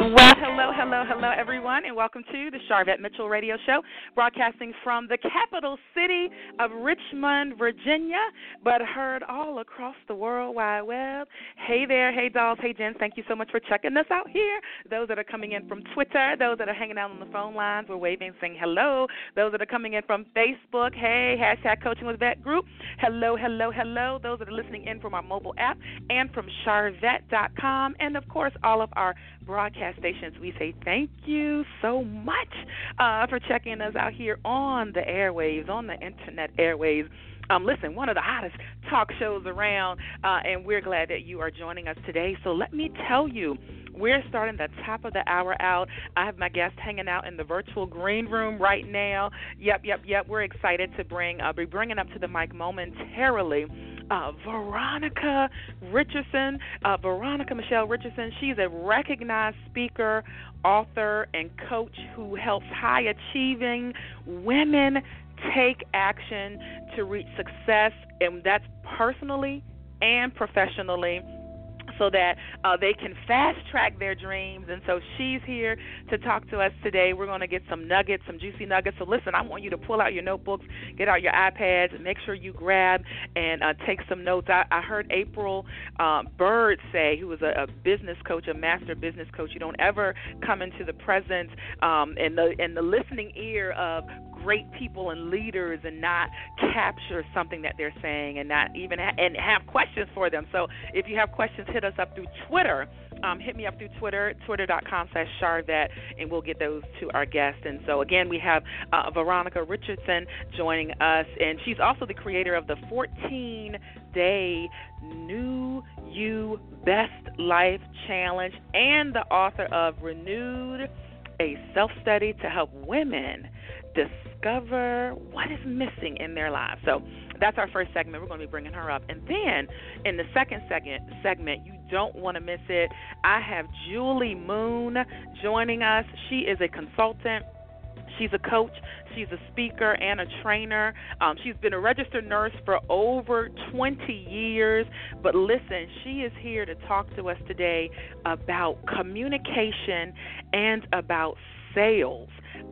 Well, hello, hello, hello, everyone, and welcome to the Sharvette Mitchell Radio Show, broadcasting from the capital city of Richmond, Virginia, but heard all across the World Wide Web. Hey there, hey dolls, hey gents, thank you so much for checking us out here. Those that are coming in from Twitter, those that are hanging out on the phone lines, we're waving, saying hello. Those that are coming in from Facebook, hey, hashtag Coaching with Vet Group, hello, hello, hello. Those that are listening in from our mobile app and from sharvette.com, and of course, all of our broadcast stations, we say thank you so much uh, for checking us out here on the airwaves, on the internet airwaves. Um, listen, one of the hottest talk shows around, uh, and we're glad that you are joining us today. So let me tell you, we're starting the top of the hour out. I have my guest hanging out in the virtual green room right now. Yep, yep, yep. We're excited to bring, uh, be bringing up to the mic momentarily uh, Veronica Richardson. Uh, Veronica Michelle Richardson, she's a recognized speaker, author, and coach who helps high achieving women take action to reach success, and that's personally and professionally so that uh, they can fast track their dreams. And so she's here to talk to us today. We're going to get some nuggets, some juicy nuggets. So listen, I want you to pull out your notebooks, get out your iPads, and make sure you grab and uh, take some notes. I, I heard April uh, Bird say, who is a, a business coach, a master business coach, you don't ever come into the presence um, and the and the listening ear of great people and leaders and not capture something that they're saying and not even ha- and have questions for them. So if you have questions, hit us up through Twitter. Um, hit me up through Twitter, twitter.com slash and we'll get those to our guests. And so, again, we have uh, Veronica Richardson joining us, and she's also the creator of the 14 day New You Best Life Challenge and the author of Renewed, a self study to help women discover what is missing in their lives. So that's our first segment. We're going to be bringing her up. And then in the second segment, segment, you don't want to miss it. I have Julie Moon joining us. She is a consultant. She's a coach, she's a speaker, and a trainer. Um, she's been a registered nurse for over 20 years. But listen, she is here to talk to us today about communication and about sales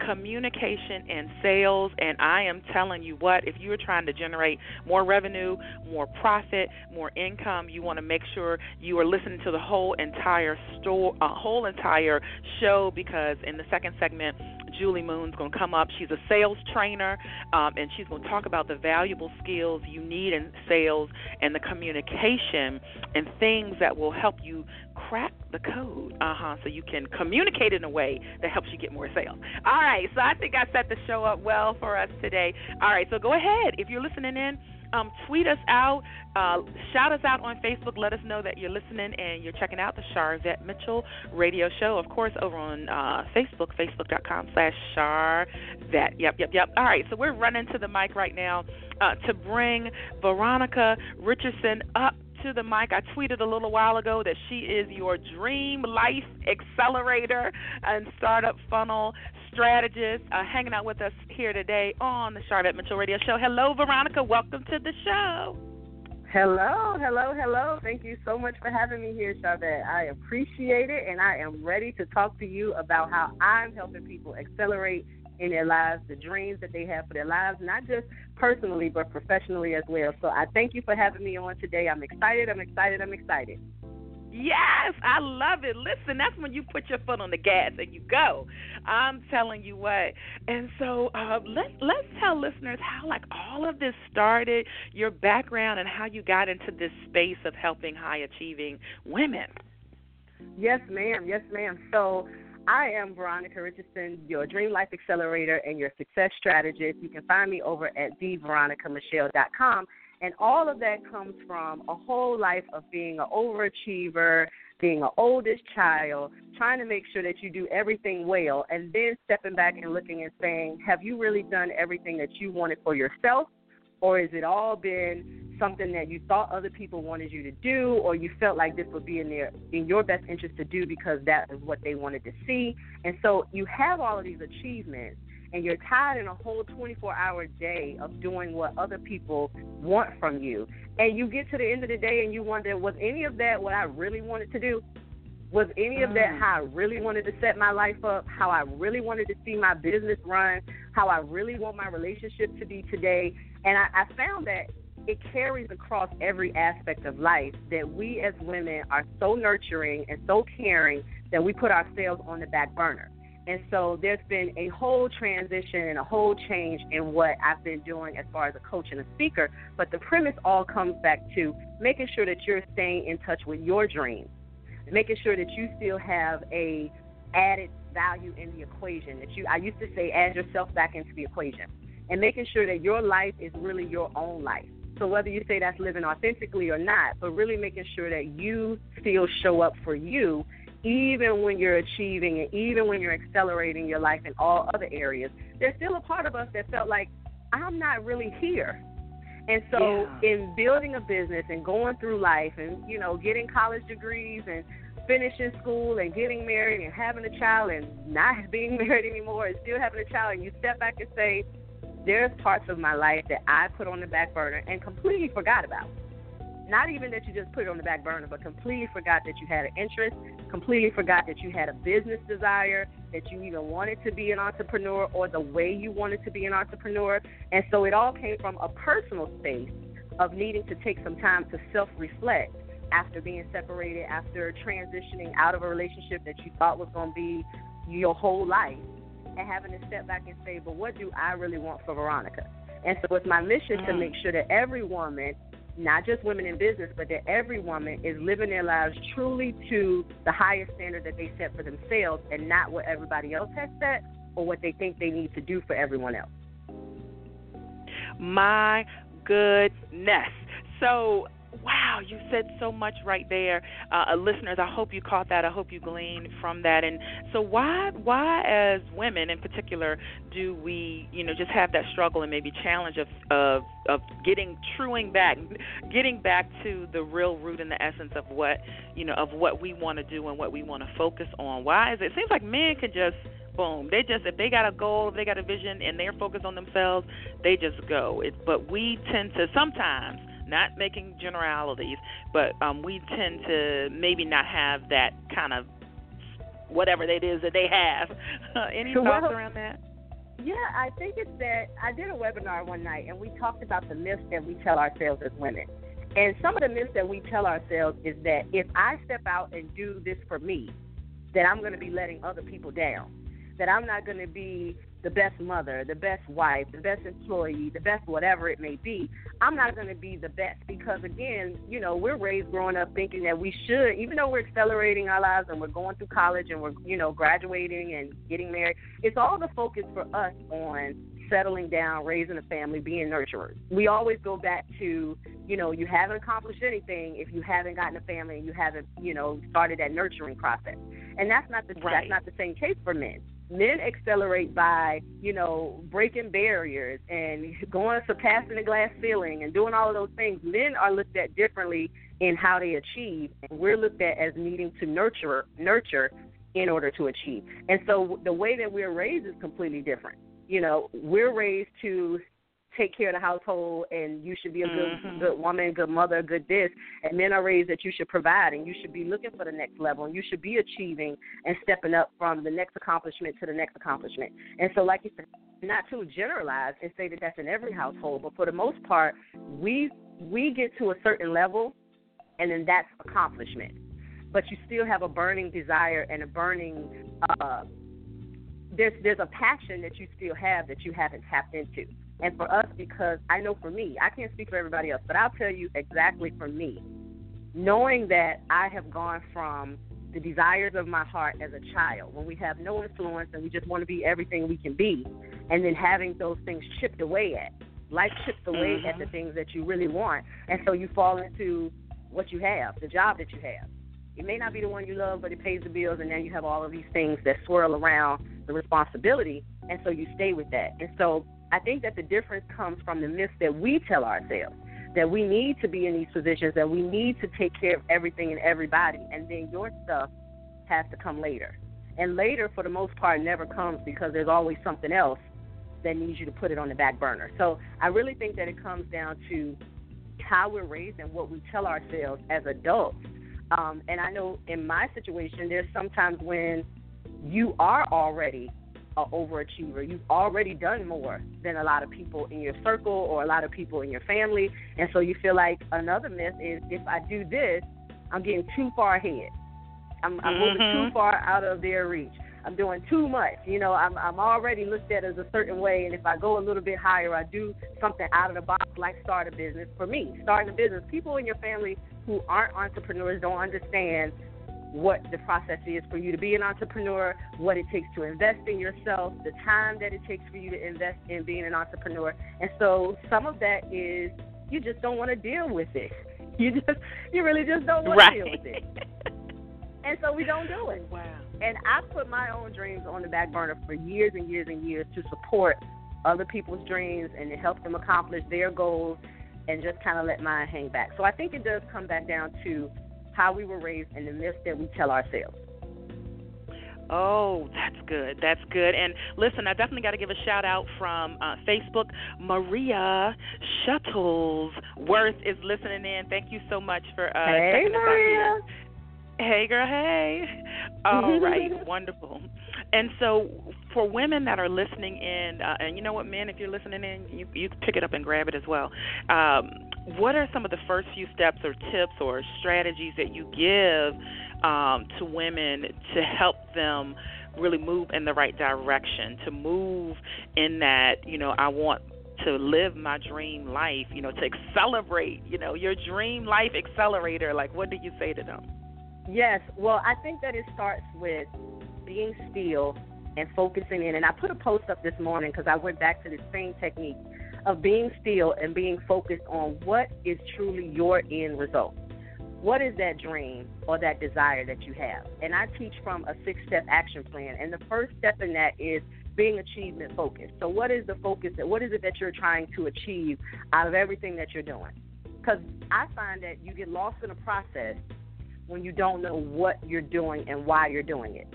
communication and sales. And I am telling you what, if you're trying to generate more revenue, more profit, more income, you want to make sure you are listening to the whole entire store, uh, whole entire show because in the second segment, Julie Moon's going to come up. She's a sales trainer, um, and she's going to talk about the valuable skills you need in sales and the communication and things that will help you crack the code. Uh huh. So you can communicate in a way that helps you get more sales. All right. So I think I set the show up well for us today. All right. So go ahead if you're listening in um, tweet us out, uh, shout us out on Facebook. Let us know that you're listening and you're checking out the Sharvette Mitchell Radio Show. Of course, over on uh, Facebook, facebook.com slash Sharvette. Yep, yep, yep. All right, so we're running to the mic right now uh, to bring Veronica Richardson up to the mic. I tweeted a little while ago that she is your dream life accelerator and startup funnel strategist, uh, hanging out with us here today on the Sharvette Mitchell Radio Show. Hello, Veronica. Welcome to the show. Hello, hello, hello. Thank you so much for having me here, Sharvette. I appreciate it, and I am ready to talk to you about how I'm helping people accelerate in their lives, the dreams that they have for their lives, not just personally, but professionally as well. So I thank you for having me on today. I'm excited, I'm excited, I'm excited. Yes, I love it. Listen, that's when you put your foot on the gas and you go. I'm telling you what. And so uh, let's let's tell listeners how like all of this started, your background, and how you got into this space of helping high achieving women. Yes, ma'am. Yes, ma'am. So I am Veronica Richardson, your Dream Life Accelerator and your Success Strategist. You can find me over at theveronicamichelle.com. And all of that comes from a whole life of being an overachiever, being an oldest child, trying to make sure that you do everything well, and then stepping back and looking and saying, have you really done everything that you wanted for yourself? Or has it all been something that you thought other people wanted you to do, or you felt like this would be in their in your best interest to do because that is what they wanted to see. And so you have all of these achievements, and you're tied in a whole 24 hour day of doing what other people want from you. And you get to the end of the day and you wonder, was any of that what I really wanted to do? Was any of that Mm. how I really wanted to set my life up? How I really wanted to see my business run? How I really want my relationship to be today? And I, I found that it carries across every aspect of life that we as women are so nurturing and so caring that we put ourselves on the back burner. And so there's been a whole transition and a whole change in what I've been doing as far as a coach and a speaker. But the premise all comes back to making sure that you're staying in touch with your dreams, making sure that you still have a added value in the equation. That you I used to say add yourself back into the equation. And making sure that your life is really your own life. So whether you say that's living authentically or not, but really making sure that you still show up for you even when you're achieving and even when you're accelerating your life in all other areas, there's still a part of us that felt like I'm not really here. And so Yeah. in building a business and going through life and, you know, getting college degrees and finishing school and getting married and having a child and not being married anymore and still having a child and you step back and say, There's parts of my life that I put on the back burner and completely forgot about. Not even that you just put it on the back burner, but completely forgot that you had an interest, completely forgot that you had a business desire, that you even wanted to be an entrepreneur or the way you wanted to be an entrepreneur. And so it all came from a personal space of needing to take some time to self reflect after being separated, after transitioning out of a relationship that you thought was going to be your whole life, and having to step back and say, but what do I really want for Veronica? And so it's my mission to Mm. make sure that every woman, not just women in business, but that every woman is living their lives truly to the highest standard that they set for themselves and not what everybody else has set or what they think they need to do for everyone else. My goodness. So, wow, you said so much right there. Uh, listeners, I hope you caught that. I hope you gleaned from that. And so, why, why, as women in particular, do we, you know, just have that struggle and maybe challenge of of of getting truing back, getting back to the real root and the essence of what, you know, of what we want to do and what we want to focus on? Why is it? It seems like men can just boom. They just if they got a goal, if they got a vision, and they're focused on themselves, they just go. It, but we tend to sometimes not making generalities, but um, we tend to maybe not have that kind of whatever it is that they have. Any Well- thoughts around that? Yeah, I think it's that I did a webinar one night and we talked about the myths that we tell ourselves as women. And some of the myths that we tell ourselves is that if I step out and do this for me, that I'm going to be letting other people down. That I'm not going to be the best mother, the best wife, the best employee, the best whatever it may be. I'm not going to be the best because, again, you know, we're raised growing up thinking that we should, even though we're accelerating our lives and we're going through college and we're, you know, graduating and getting married, it's all the focus for us on settling down, raising a family, being nurturers. We always go back to, you know, you haven't accomplished anything if you haven't gotten a family and you haven't, you know, started that nurturing process. And that's not the Right. that's not the same case for men. Men accelerate by, you know, breaking barriers and going surpassing the glass ceiling and doing all of those things. Men are looked at differently in how they achieve, and we're looked at as needing to nurture nurture in order to achieve. And so the way that we're raised is completely different. You know, we're raised to take care of the household and you should be a good Mhm. good woman, good mother, good this. And men are raised that you should provide and you should be looking for the next level and you should be achieving and stepping up from the next accomplishment to the next accomplishment. And so like you said, not to generalize and say that that's in every household, but for the most part, we we get to a certain level and then that's accomplishment. But you still have a burning desire and a burning uh there's there's a passion that you still have that you haven't tapped into. And for us, because I know for me, I can't speak for everybody else, but I'll tell you exactly for me, knowing that I have gone from the desires of my heart as a child, when we have no influence and we just want to be everything we can be, and then having those things chipped away at. Life chips away at mm-hmm. the things that you really want, and so you fall into what you have, the job that you have. It may not be the one you love, but it pays the bills, and then you have all of these things that swirl around the responsibility, and so you stay with that. And so I think that the difference comes from the myths that we tell ourselves. that we need to be in these positions, that we need to take care of everything and everybody, and then your stuff has to come later. And later, for the most part, never comes because there's always something else that needs you to put it on the back burner. So I really think that it comes down to how we're raised and what we tell ourselves as adults. Um, and I know in my situation, there's sometimes when you are already an overachiever. You've already done more than a lot of people in your circle or a lot of people in your family. And so you feel like another myth is if I do this, I'm getting too far ahead. I'm, I'm mm-hmm. moving too mm-hmm. far out of their reach. I'm doing too much. You know, I'm I'm already looked at as a certain way, and if I go a little bit higher, I do something out of the box, like start a business. For me, starting a business, people in your family who aren't entrepreneurs don't understand what the process is for you to be an entrepreneur, what it takes to invest in yourself, the time that it takes for you to invest in being an entrepreneur. And so some of that is you just don't want to deal with it. You just you really just don't want right. to deal with it. and so we don't do it. Wow. And I put my own dreams on the back burner for years and years and years to support other people's dreams and to help them accomplish their goals and just kind of let mine hang back. So I think it does come back down to how we were raised, and the myths that we tell ourselves. Oh, that's good. That's good. And listen, I definitely got to give a shout out from uh, Facebook. Maria Shuttlesworth is listening in. Thank you so much for uh, hey, Maria. us out here. Hey, girl. Hey. All right. Wonderful. And so, for women that are listening in, uh, and you know what, men, if you're listening in, you you pick it up and grab it as well. Um, what are some of the first few steps or tips or strategies that you give um, to women to help them really move in the right direction, to move in that, you know, I want to live my dream life, you know, to accelerate, you know, your dream life accelerator. Like, what do you say to them? Yes. Well, I think that it starts with being still and focusing in. And I put a post up this morning because I went back to the same technique of being still and being focused on what is truly your end result. What is that dream or that desire that you have? And I teach from a six step action plan. And the first step in that is being achievement focused. So, what is the focus? What is it that you're trying to achieve out of everything that you're doing? Because I find that you get lost in a process when you don't know what you're doing and why you're doing it.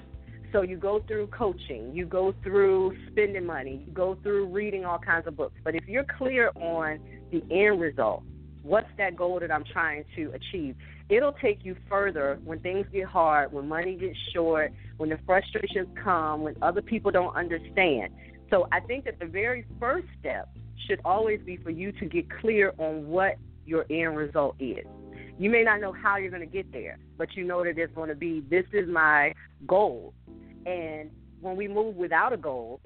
So you go through coaching, you go through spending money, you go through reading all kinds of books. But if you're clear on the end result, what's that goal that I'm trying to achieve? It'll take you further when things get hard, when money gets short, when the frustrations come, when other people don't understand. So I think that the very first step should always be for you to get clear on what your end result is. You may not know how you're going to get there, but you know that it's going to be this is my goal. And when we move without a goal,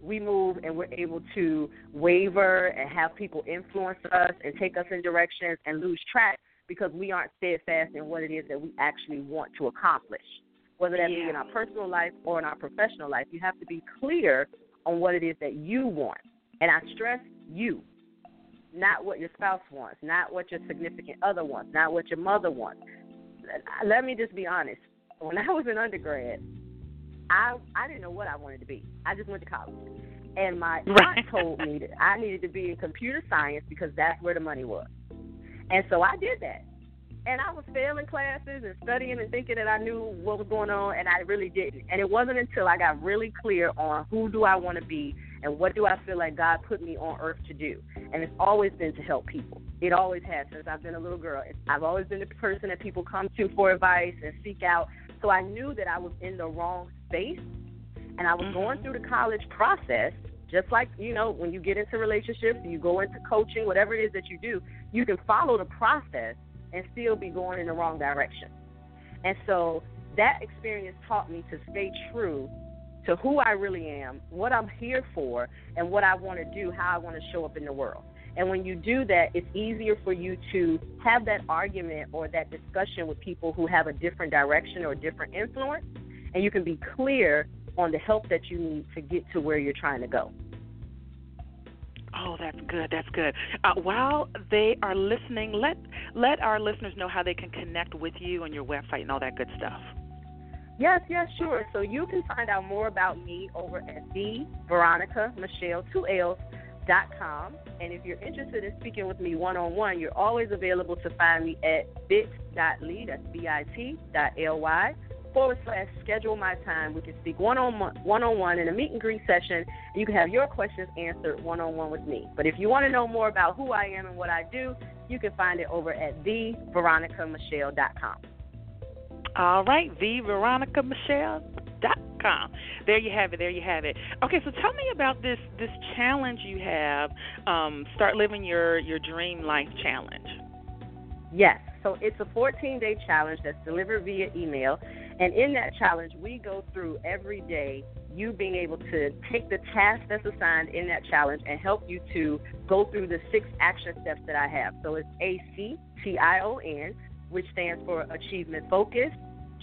we move and we're able to waver and have people influence us and take us in directions and lose track because we aren't steadfast in what it is that we actually want to accomplish. Whether that yeah. be in our personal life or in our professional life, you have to be clear on what it is that you want. And I stress you not what your spouse wants, not what your significant other wants, not what your mother wants. Let me just be honest. When I was in undergrad, I I didn't know what I wanted to be. I just went to college, and my right. aunt told me that I needed to be in computer science because that's where the money was. And so I did that. And I was failing classes and studying and thinking that I knew what was going on, and I really didn't. And it wasn't until I got really clear on who do I want to be and what do I feel like God put me on earth to do. And it's always been to help people. It always has since I've been a little girl. I've always been the person that people come to for advice and seek out. So I knew that I was in the wrong space, and I was mm-hmm. going through the college process just like you know when you get into relationships you go into coaching whatever it is that you do you can follow the process and still be going in the wrong direction. And so that experience taught me to stay true to who I really am, what I'm here for, and what I want to do, how I want to show up in the world. And when you do that, it's easier for you to have that argument or that discussion with people who have a different direction or a different influence, and you can be clear on the help that you need to get to where you're trying to go. Oh, that's good. That's good. Uh, while they are listening, let let our listeners know how they can connect with you on your website and all that good stuff. Yes, yes, sure. So you can find out more about me over at the Veronica Michelle two L's com. And if you're interested in speaking with me one on one, you're always available to find me at bit.ly, that's B-I-T dot L-Y, forward slash schedule my time. We can speak one on one on one in a meet and greet session, and you can have your questions answered one on one with me. But if you want to know more about who I am and what I do, you can find it over at theveronicamichelle.com. All right, theveronicamichelle.com. There you have it. There you have it. Okay, so tell me about this this challenge you have. Um, start living your your dream life challenge. Yes. So it's a 14 day challenge that's delivered via email. And in that challenge, we go through every day you being able to take the task that's assigned in that challenge and help you to go through the six action steps that I have. So it's A C T I O N, which stands for achievement focus,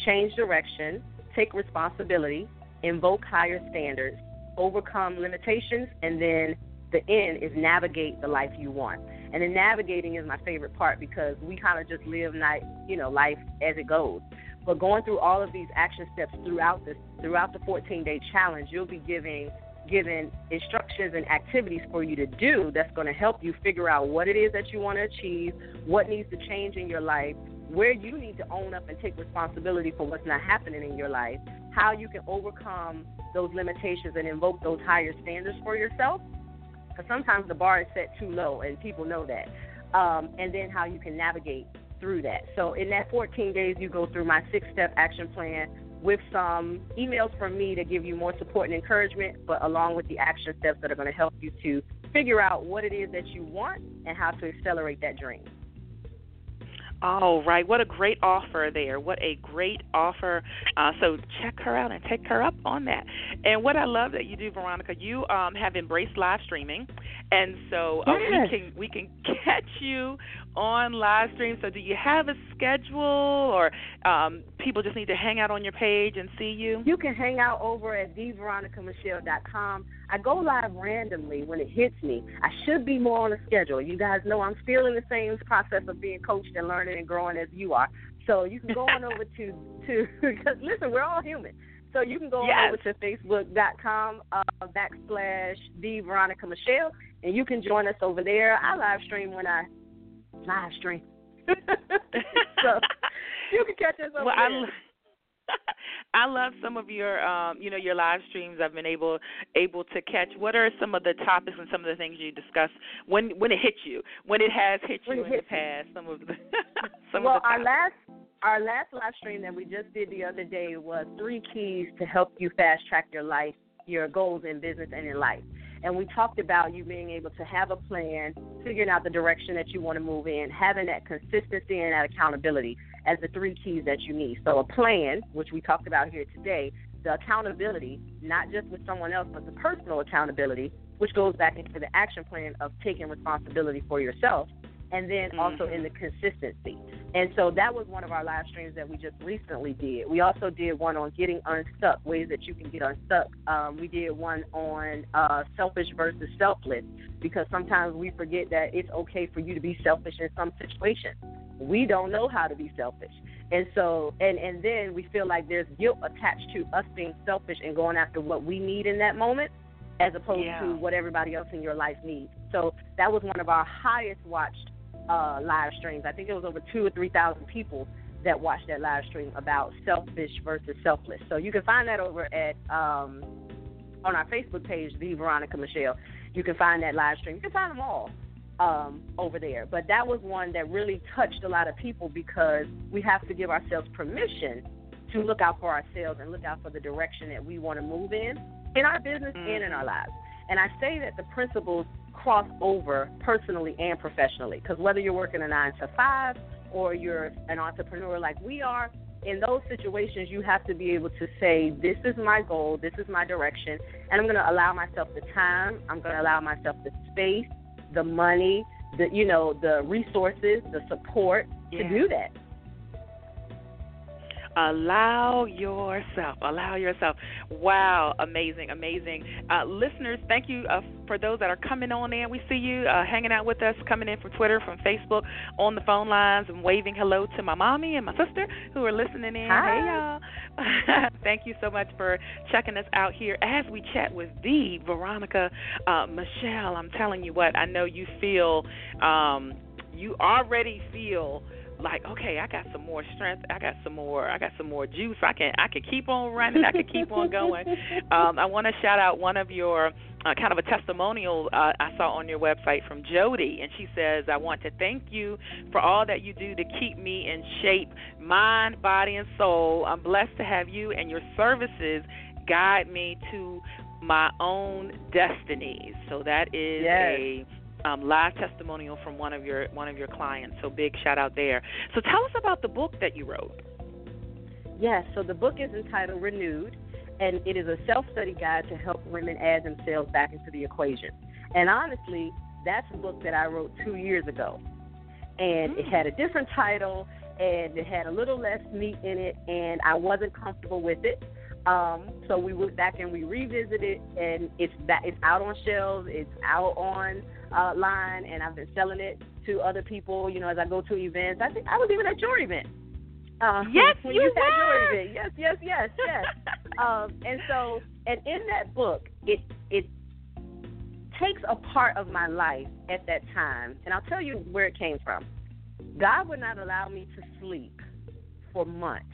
change direction, take responsibility, invoke higher standards, overcome limitations, and then the end is navigate the life you want. And then navigating is my favorite part because we kind of just live night, you know, life as it goes. But going through all of these action steps throughout this throughout the 14 day challenge, you'll be giving given instructions and activities for you to do that's going to help you figure out what it is that you want to achieve, what needs to change in your life, where you need to own up and take responsibility for what's not happening in your life, how you can overcome those limitations and invoke those higher standards for yourself. Because sometimes the bar is set too low, and people know that. Um, and then how you can navigate through that. So in that 14 days, you go through my six-step action plan with some emails from me to give you more support and encouragement, but along with the action steps that are going to help you to figure out what it is that you want and how to accelerate that dream. All right. What a great offer there. What a great offer. Uh, so check her out and take her up on that. And what I love that you do, Veronica, you um, have embraced live streaming, and so uh, yes. we can we can catch you on live stream. So do you have a schedule, or um, people just need to hang out on your page and see you? You can hang out over at theveronicamichelle.com. I go live randomly when it hits me. I should be more on a schedule. You guys know I'm still in the same process of being coached and learning and growing as you are. So you can go on over to to because listen, we're all human. So you can go yes. over to facebook.com uh, backslash the Veronica Michelle, and you can join us over there. I live stream when I live stream. so you can catch us over well, there. I, I love some of your um you know your live streams I've been able able to catch. What are some of the topics and some of the things you discuss when when it hits you? When it has hit you in the past, some of the some well, of the our last our last live stream that we just did the other day was three keys to help you fast track your life, your goals in business and in life. And we talked about you being able to have a plan, figuring out the direction that you want to move in, having that consistency and that accountability as the three keys that you need. So, a plan, which we talked about here today, the accountability, not just with someone else, but the personal accountability, which goes back into the action plan of taking responsibility for yourself and then mm-hmm. also in the consistency. And so that was one of our live streams that we just recently did. We also did one on getting unstuck, ways that you can get unstuck. Um, we did one on uh, selfish versus selfless because sometimes we forget that it's okay for you to be selfish in some situations. We don't know how to be selfish. And so, and, and then we feel like there's guilt attached to us being selfish and going after what we need in that moment as opposed yeah. to what everybody else in your life needs. So that was one of our highest watched uh, live streams. I think it was over two or three thousand people that watched that live stream about selfish versus selfless. So you can find that over at um, on our Facebook page, the Veronica Michelle. You can find that live stream. You can find them all um, over there. But that was one that really touched a lot of people because we have to give ourselves permission to look out for ourselves and look out for the direction that we want to move in in our business mm. and in our lives. And I say that the principles cross over personally and professionally. Because whether you're working a nine to five or you're an entrepreneur like we are, in those situations, you have to be able to say, This is my goal, this is my direction, and I'm going to allow myself the time, I'm going to allow myself the space, the money, the you know, the resources, the support yeah. to do that. Allow yourself. Allow yourself. Wow, amazing, amazing. Uh, listeners, thank you uh, for those that are coming on in. We see you uh, hanging out with us, coming in from Twitter, from Facebook, on the phone lines, and waving hello to my mommy and my sister who are listening in. Hi. Hey, y'all. thank you so much for checking us out here as we chat with the Veronica uh, Michelle. I'm telling you what, I know you feel, um, you already feel like okay i got some more strength. I got some more i got some more juice. I can i can keep on running. I can keep on going. Um i want to shout out one of your uh, kind of a testimonial uh, i saw on your website from jody and she says i want to thank you for all that you do to keep me in shape mind body and soul. I'm blessed to have you and your services guide me to my own destiny." so that is Yes. a um, live testimonial from one of your one of your clients. So big shout out there. So tell us about the book that you wrote. Yes, so the book is entitled Renewed, and it is a self study guide to help women add themselves back into the equation. And honestly, that's a book that I wrote two years ago. And it had a different title, and it had a little less meat in it, and I wasn't comfortable with it. Um, so we went back and we revisited and it's back, it's out on shelves, it's out on uh, line, and I've been selling it to other people. You know, as I go to events, I think I was even at your event. Uh, Yes, when you your were. event. Yes, yes, yes, yes. um, and so, and in that book, it it takes a part of my life at that time, and I'll tell you where it came from. God would not allow me to sleep for months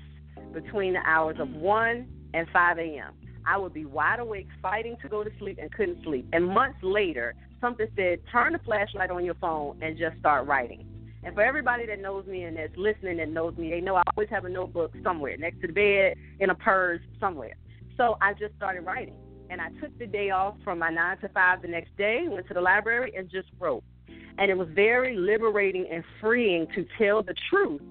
between the hours of 1 and 5 a.m. I would be wide awake fighting to go to sleep and couldn't sleep. And months later, something said, turn the flashlight on your phone and just start writing. And for everybody that knows me and that's listening that knows me, they know I always have a notebook somewhere, next to the bed, in a purse, somewhere. So I just started writing. And I took the day off from my nine to five the next day, went to the library, and just wrote. And it was very liberating and freeing to tell the truth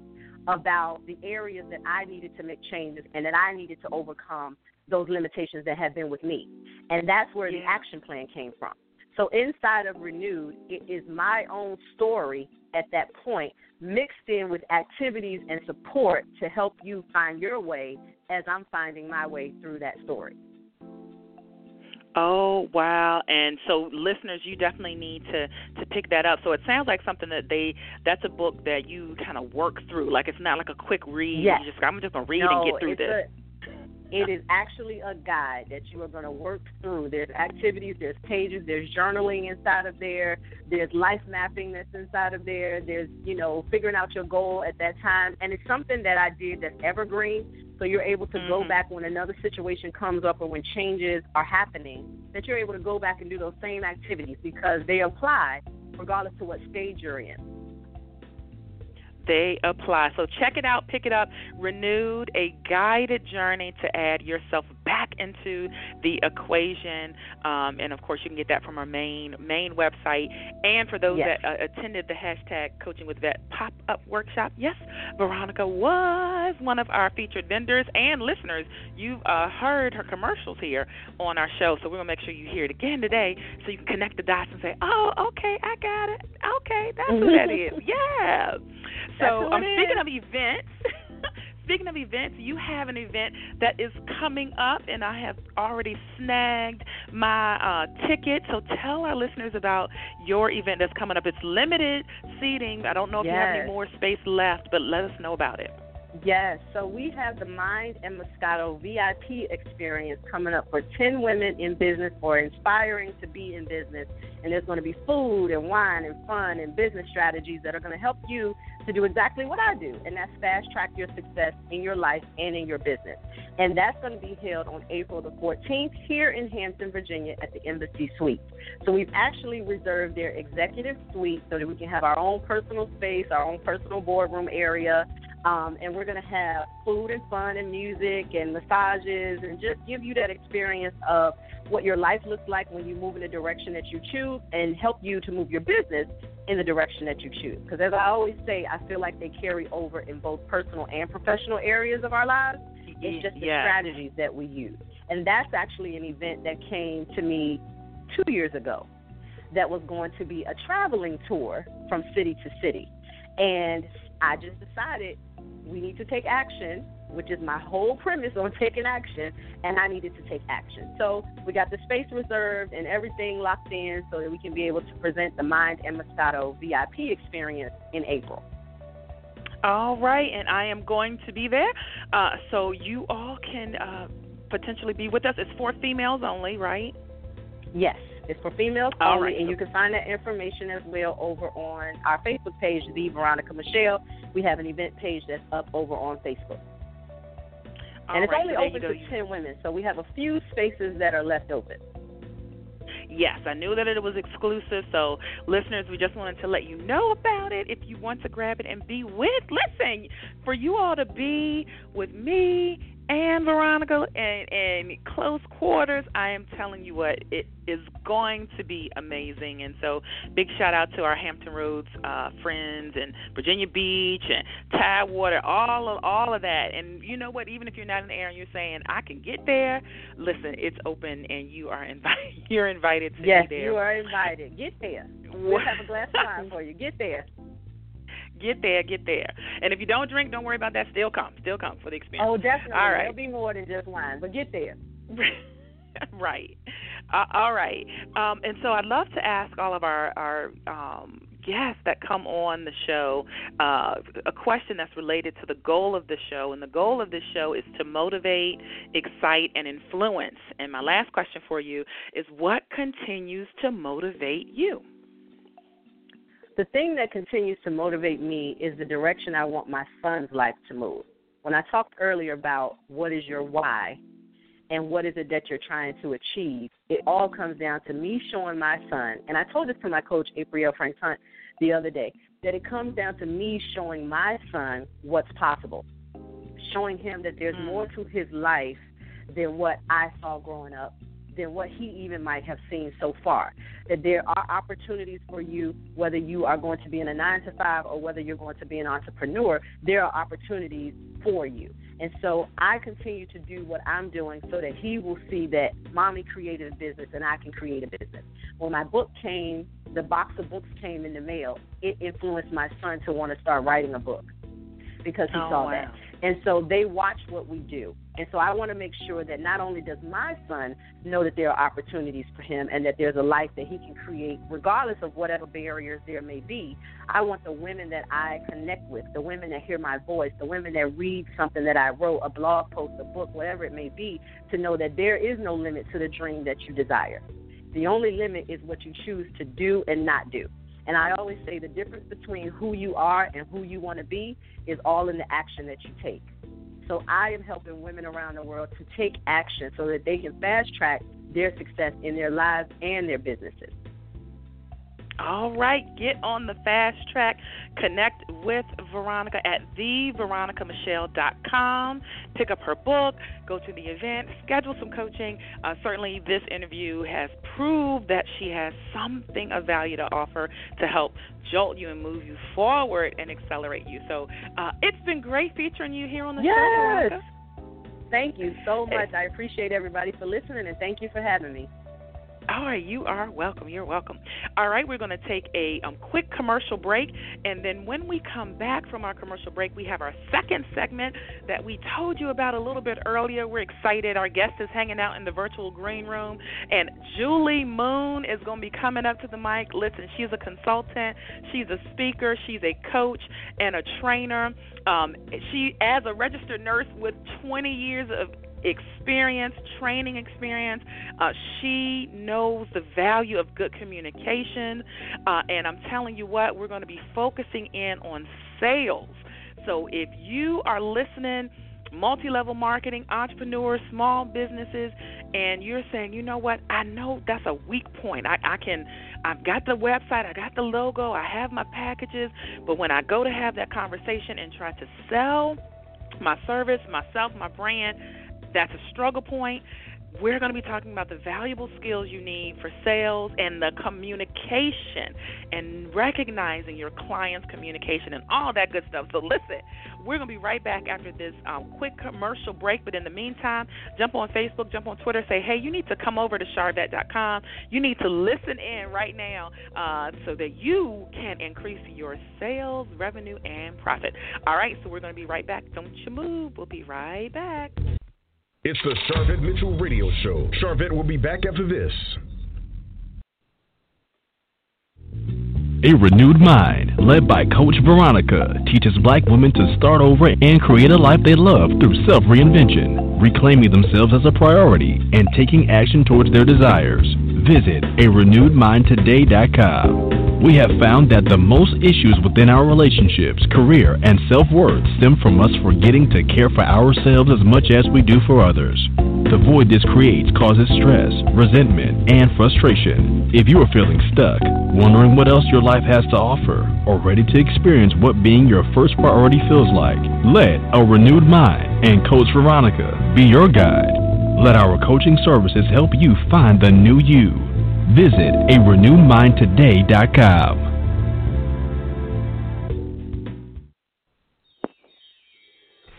about the areas that I needed to make changes and that I needed to overcome those limitations that have been with me. And that's where the action plan came from. So inside of Renewed, it is my own story at that point, mixed in with activities and support to help you find your way as I'm finding my way through that story. Oh wow! And so, listeners, you definitely need to to pick that up. So it sounds like something that they that's a book that you kind of work through. Like it's not like a quick read. Yes. You just I'm just gonna read no, and get through this. A, it is actually a guide that you are going to work through. There's activities, there's pages, there's journaling inside of there, there's life mapping that's inside of there, there's, you know, figuring out your goal at that time. And it's something that I did that's evergreen. So you're able to go Mhm. back when another situation comes up or when changes are happening, that you're able to go back and do those same activities because they apply regardless to what stage you're in. They apply. So check it out, pick it up. Renewed, a guided journey to add yourself back into the equation. Um, and of course, you can get that from our main main website. And for those Yes. that uh, attended the hashtag Coaching with Vet pop up workshop, yes, Veronica was one of our featured vendors and listeners. You've uh, heard her commercials here on our show, so we're gonna make sure you hear it again today, so you can connect the dots and say, "Oh, okay, I got it. Okay, that's who that is." Yeah. So, who um, speaking is. of events, speaking of events, you have an event that is coming up, and I have already snagged my uh, ticket. So, tell our listeners about your event that's coming up. It's limited seating. I don't know if you have any more space left, but let us know about it. Yes, so we have the Mind and Moscato VIP experience coming up for 10 women in business or inspiring to be in business. And there's going to be food and wine and fun and business strategies that are going to help you to do exactly what I do, and that's fast track your success in your life and in your business. And that's going to be held on April the 14th here in Hampton, Virginia at the Embassy Suites. So we've actually reserved their executive suite so that we can have our own personal space, our own personal boardroom area. Um, and we're going to have food and fun and music and massages and just give you that experience of what your life looks like when you move in the direction that you choose and help you to move your business in the direction that you choose. Because as I always say, I feel like they carry over in both personal and professional areas of our lives. It's just the yes. strategies that we use. And that's actually an event that came to me two years ago that was going to be a traveling tour from city to city. And I just decided we need to take action, which is my whole premise on taking action, and I needed to take action. So we got the space reserved and everything locked in so that we can be able to present the Mind and Moscato VIP experience in April. All right, and I am going to be there, uh, so you all can uh, potentially be with us. It's for females only, right? Yes, it's for females All only, right. and you can find that information as well over on our Facebook page, The Veronica Michelle. We have an event page that's up over on Facebook. All and it's right, only so open go. to 10 women, so we have a few spaces that are left open. Yes, I knew that it was exclusive. So, listeners, we just wanted to let you know about it. If you want to grab it and be with, listen, for you all to be with me and Veronica and in close quarters, I am telling you what, it is going to be amazing. And so, big shout out to our Hampton Roads uh, friends and Virginia Beach and Tidewater, all of all of that. And you know what? Even if you're not in the area and you're saying I can get there, listen, it's open and you are invited. You're invited to yes, be there. Yes, you are invited. Get there. We'll have a glass of wine for you. Get there. Get there, get there. And if you don't drink, don't worry about that. Still come, still come for the experience. Oh, definitely. All right. There'll be more than just wine, but get there. right. Uh, all right. Um, and so I'd love to ask all of our our um, guests that come on the show uh, a question that's related to the goal of the show. And the goal of this show is to motivate, excite, and influence. And my last question for you is what continues to motivate you? The thing that continues to motivate me is the direction I want my son's life to move. When I talked earlier about what is your why and what is it that you're trying to achieve, it all comes down to me showing my son, and I told this to my coach, April Frank Hunt, the other day, that it comes down to me showing my son what's possible, showing him that there's Mm. more to his life than what I saw growing up, than what he even might have seen so far. That there are opportunities for you, whether you are going to be in a nine to five or whether you're going to be an entrepreneur, there are opportunities for you. And so I continue to do what I'm doing so that he will see that mommy created a business and I can create a business. When my book came, the box of books came in the mail, it influenced my son to want to start writing a book because he Oh, saw wow. that. And so they watch what we do. And so I want to make sure that not only does my son know that there are opportunities for him and that there's a life that he can create, regardless of whatever barriers there may be, I want the women that I connect with, the women that hear my voice, the women that read something that I wrote, a blog post, a book, whatever it may be, to know that there is no limit to the dream that you desire. The only limit is what you choose to do and not do. And I always say the difference between who you are and who you want to be is all in the action that you take. So I am helping women around the world to take action so that they can fast track their success in their lives and their businesses. All right, get on the fast track. Connect with Veronica at theveronicamichelle.com. Pick up her book, go to the event, schedule some coaching. Uh, certainly, this interview has proved that she has something of value to offer to help jolt you and move you forward and accelerate you. So uh, it's been great featuring you here on the show, Veronica. Thank you so much. I appreciate everybody for listening and thank you for having me. All right, you are welcome. You're welcome. All right, we're going to take a um, quick commercial break, and then when we come back from our commercial break, we have our second segment that we told you about a little bit earlier. We're excited. Our guest is hanging out in the virtual green room, and Julie Moon is going to be coming up to the mic. Listen, she's a consultant, she's a speaker, she's a coach, and a trainer. Um, she, as a registered nurse with 20 years of experience, training experience. Uh, she knows the value of good communication. Uh, and I'm telling you what, we're going to be focusing in on sales. So if you are listening, multi level marketing, entrepreneurs, small businesses, and you're saying, you know what, I know that's a weak point. I, I can. I've got the website, I got the logo, I have my packages, but when I go to have that conversation and try to sell my service, myself, my brand, that's a struggle point. we're going to be talking about the valuable skills you need for sales and the communication and recognizing your client's communication and all that good stuff. So, listen, we're going to be right back after this um, quick commercial break. But in the meantime, jump on Facebook, jump on Twitter, say, hey, you need to come over to sharvette.com. You need to listen in right now uh, so that you can increase your sales, revenue, and profit. All right, so we're going to be right back. Don't you move. We'll be right back. It's the Sharvette Mitchell Radio Show. Sharvette will be back after this. A renewed mind, led by Coach Veronica, teaches black women to start over and create a life they love through self reinvention, reclaiming themselves as a priority, and taking action towards their desires. Visit a renewedmindtoday.com. We have found that the most issues within our relationships, career, and self worth stem from us forgetting to care for ourselves as much as we do for others. The void this creates causes stress, resentment, and frustration. If you are feeling stuck, wondering what else your life has to offer, or ready to experience what being your first priority feels like, let a renewed mind and Coach Veronica be your guide. Let our coaching services help you find the new you. Visit a renewedmindtoday.com.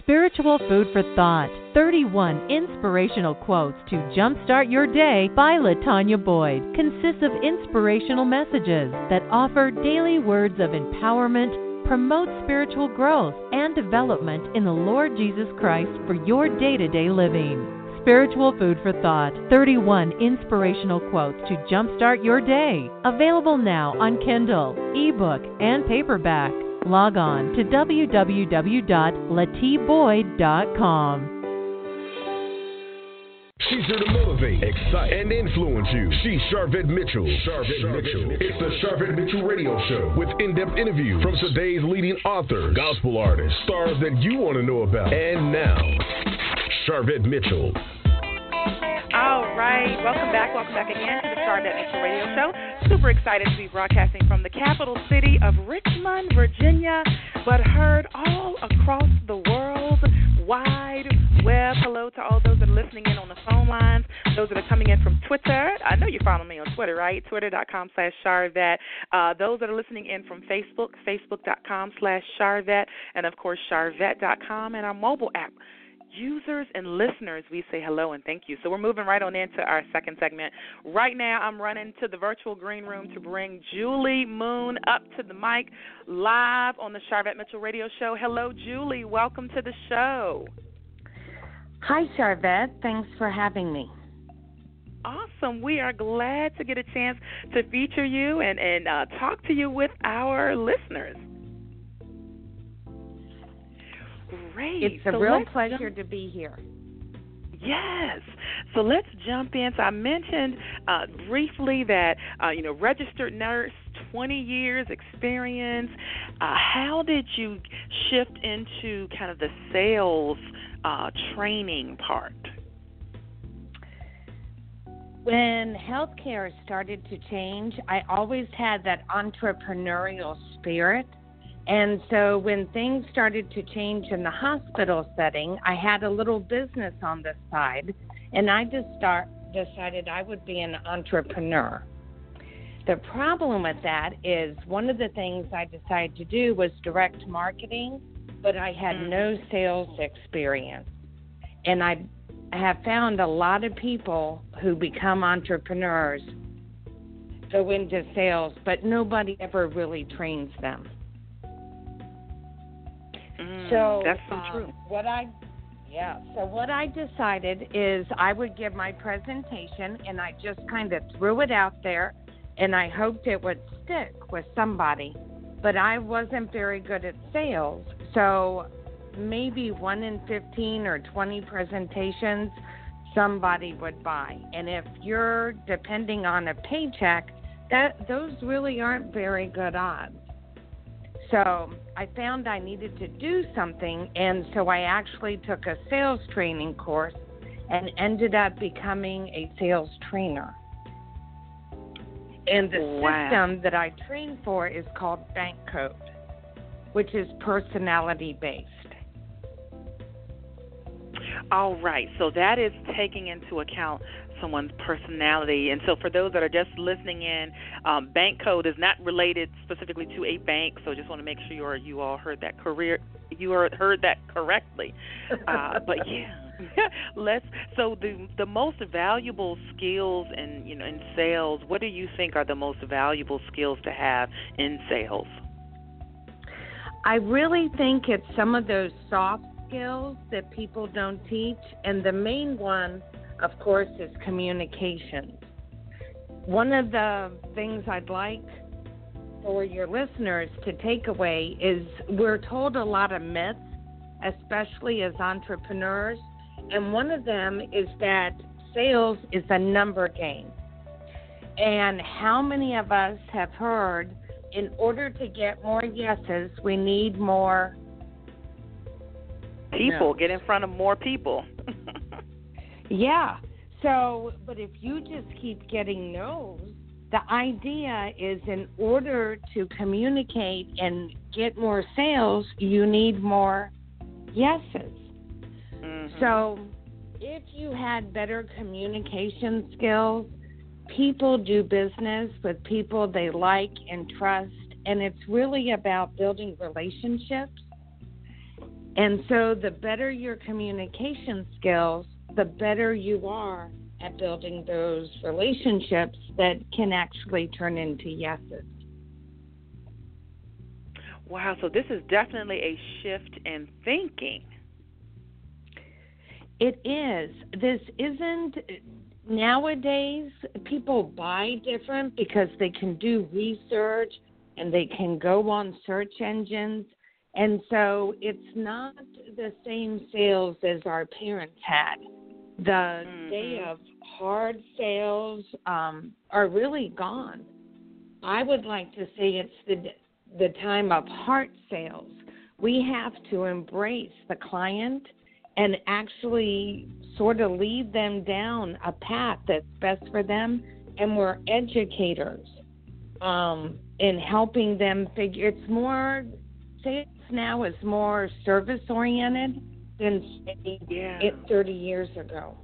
Spiritual Food for Thought 31 Inspirational Quotes to Jumpstart Your Day by Latanya Boyd consists of inspirational messages that offer daily words of empowerment, promote spiritual growth and development in the Lord Jesus Christ for your day to day living. Spiritual Food for Thought 31 Inspirational Quotes to Jumpstart Your Day. Available now on Kindle, ebook, and paperback. Log on to www.latiboyd.com. She's here to motivate, excite, and influence you. She's Sharvette Mitchell. Sharvette Mitchell. It's the Sharvette Mitchell Radio Show with in-depth interviews from today's leading authors, gospel artists, stars that you want to know about. And now, Sharvette Mitchell. All right, welcome back, welcome back again to the Sharvette Mitchell Radio Show. Super excited to be broadcasting from the capital city of Richmond, Virginia, but heard all across the world, wide web. Hello to all those that are listening in on the phone lines, those that are coming in from Twitter. I know you follow me on Twitter, right? Twitter.com slash Sharvette. Uh, those that are listening in from Facebook, Facebook.com slash Sharvette, and of course, Sharvette.com and our mobile app users and listeners, we say hello and thank you. So we're moving right on into our second segment. Right now, I'm running to the virtual green room to bring Julie Moon up to the mic live on the Sharvette Mitchell Radio Show. Hello, Julie. Welcome to the show. Hi, Sharvette. Thanks for having me. Awesome. We are glad to get a chance to feature you and, and uh, talk to you with our listeners. Great. It's a so real pleasure jump- to be here. Yes. So let's jump in. So I mentioned uh, briefly that uh, you know registered nurse, 20 years experience. Uh, how did you shift into kind of the sales uh, training part? When healthcare started to change, I always had that entrepreneurial spirit and so when things started to change in the hospital setting, I had a little business on the side, and I just start, decided I would be an entrepreneur. The problem with that is one of the things I decided to do was direct marketing, but I had no mm-hmm. sales experience. And I have found a lot of people who become entrepreneurs go into sales, but nobody ever really trains them. Mm, so that's so uh, true. What I yeah, so what I decided is I would give my presentation and I just kind of threw it out there and I hoped it would stick with somebody. But I wasn't very good at sales. So maybe 1 in 15 or 20 presentations somebody would buy. And if you're depending on a paycheck, that those really aren't very good odds. So I found I needed to do something, and so I actually took a sales training course and ended up becoming a sales trainer. And the wow. system that I train for is called Bank Code, which is personality based. All right. So that is taking into account someone's personality. And so, for those that are just listening in, um, bank code is not related specifically to a bank. So, just want to make sure you all heard that career, you heard that correctly. Uh, but yeah. Let's. So the the most valuable skills in you know in sales. What do you think are the most valuable skills to have in sales? I really think it's some of those soft skills that people don't teach, and the main one, of course, is communication. One of the things I'd like for your listeners to take away is we're told a lot of myths, especially as entrepreneurs, and one of them is that sales is a number game. And how many of us have heard in order to get more yeses, we need more people, no. get in front of more people. Yeah. So, but if you just keep getting no's, the idea is in order to communicate and get more sales, you need more yeses. Mm-hmm. So, if you had better communication skills, people do business with people they like and trust, and it's really about building relationships. And so, the better your communication skills, the better you are at building those relationships that can actually turn into yeses. Wow, so this is definitely a shift in thinking. It is. This isn't nowadays people buy different because they can do research and they can go on search engines and so it's not the same sales as our parents had the mm-hmm. day of hard sales um, are really gone i would like to say it's the the time of heart sales we have to embrace the client and actually sort of lead them down a path that's best for them. And we're educators um, in helping them figure. It's more sales now is more service oriented than say yeah. it 30 years ago.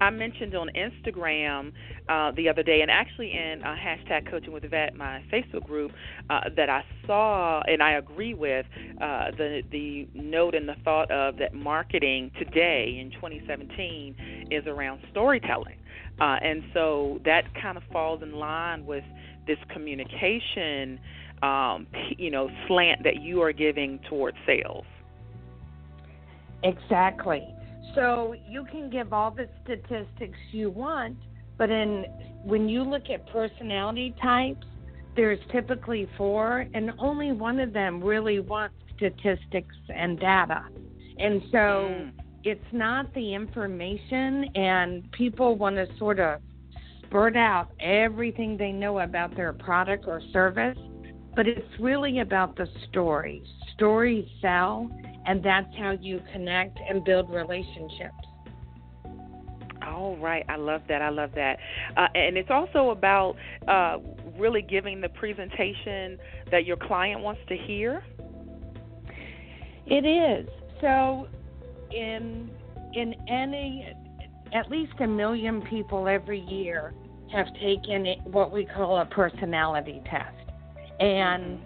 I mentioned on Instagram uh, the other day, and actually in uh, hashtag Coaching with Vet, my Facebook group, uh, that I saw and I agree with uh, the the note and the thought of that marketing today in 2017 is around storytelling, uh, and so that kind of falls in line with this communication, um, you know, slant that you are giving towards sales. Exactly. So you can give all the statistics you want, but in when you look at personality types, there's typically four, and only one of them really wants statistics and data. And so mm. it's not the information, and people want to sort of spurt out everything they know about their product or service, but it's really about the story. Stories sell, and that's how you connect and build relationships. All right, I love that. I love that. Uh, and it's also about uh, really giving the presentation that your client wants to hear. It is. So, in in any, at least a million people every year have taken what we call a personality test, and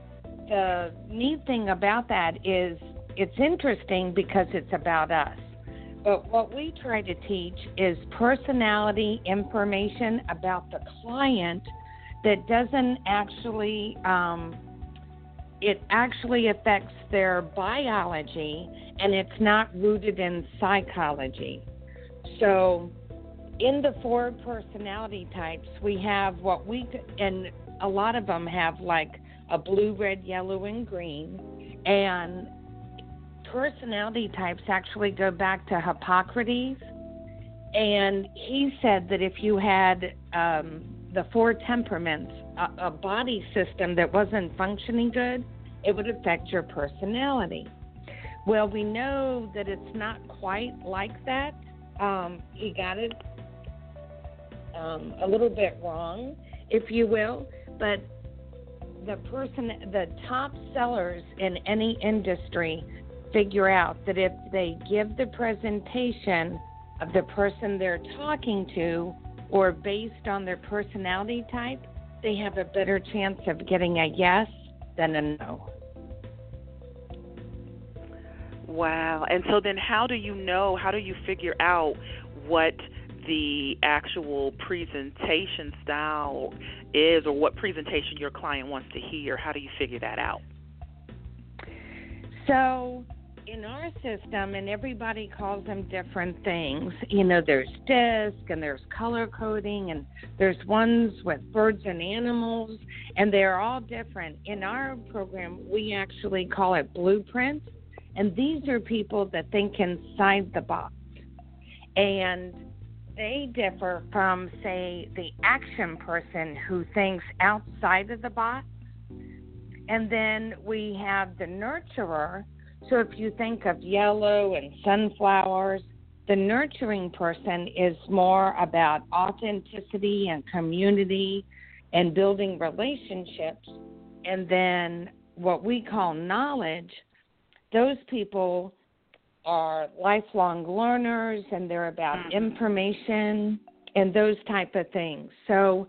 the neat thing about that is it's interesting because it's about us. But what we try to teach is personality information about the client that doesn't actually, um, it actually affects their biology and it's not rooted in psychology. So, in the four personality types, we have what we, and a lot of them have like a blue, red, yellow, and green. And personality types actually go back to Hippocrates, and he said that if you had um, the four temperaments, a, a body system that wasn't functioning good, it would affect your personality. Well, we know that it's not quite like that. Um, he got it um, a little bit wrong, if you will, but the person, the top sellers in any industry figure out that if they give the presentation of the person they're talking to or based on their personality type, they have a better chance of getting a yes than a no. Wow. And so then how do you know, how do you figure out what the actual presentation style is or what presentation your client wants to hear? How do you figure that out? So, in our system, and everybody calls them different things. You know, there's disc and there's color coding, and there's ones with birds and animals, and they're all different. In our program, we actually call it blueprints, and these are people that think inside the box. And they differ from, say, the action person who thinks outside of the box. And then we have the nurturer. So if you think of yellow and sunflowers, the nurturing person is more about authenticity and community and building relationships. And then what we call knowledge, those people are lifelong learners and they're about mm-hmm. information and those type of things. So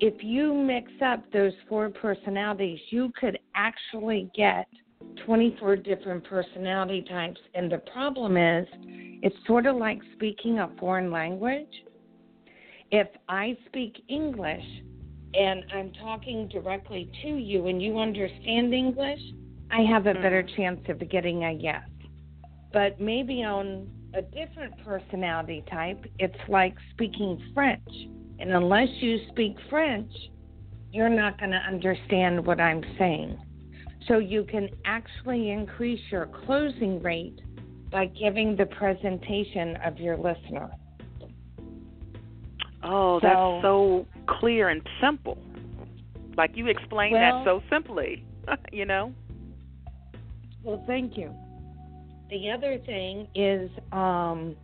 if you mix up those four personalities, you could actually get 24 different personality types. And the problem is, it's sort of like speaking a foreign language. If I speak English and I'm talking directly to you and you understand English, I have a better mm-hmm. chance of getting a yes. But maybe on a different personality type, it's like speaking French. And unless you speak French, you're not going to understand what I'm saying. So you can actually increase your closing rate by giving the presentation of your listener. Oh, so, that's so clear and simple. Like you explained well, that so simply, you know? Well, thank you. The other thing is um,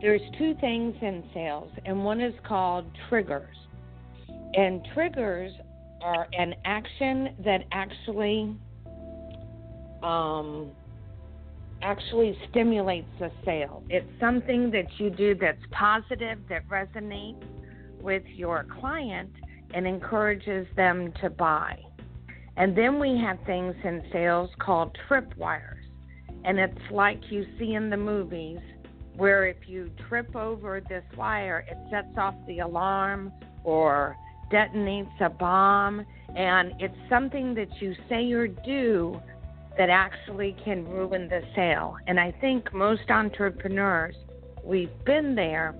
there's two things in sales, and one is called triggers. And triggers are an action that actually um, actually stimulates a sale. It's something that you do that's positive, that resonates with your client, and encourages them to buy. And then we have things in sales called tripwires. And it's like you see in the movies where if you trip over this wire, it sets off the alarm or detonates a bomb. And it's something that you say or do that actually can ruin the sale. And I think most entrepreneurs, we've been there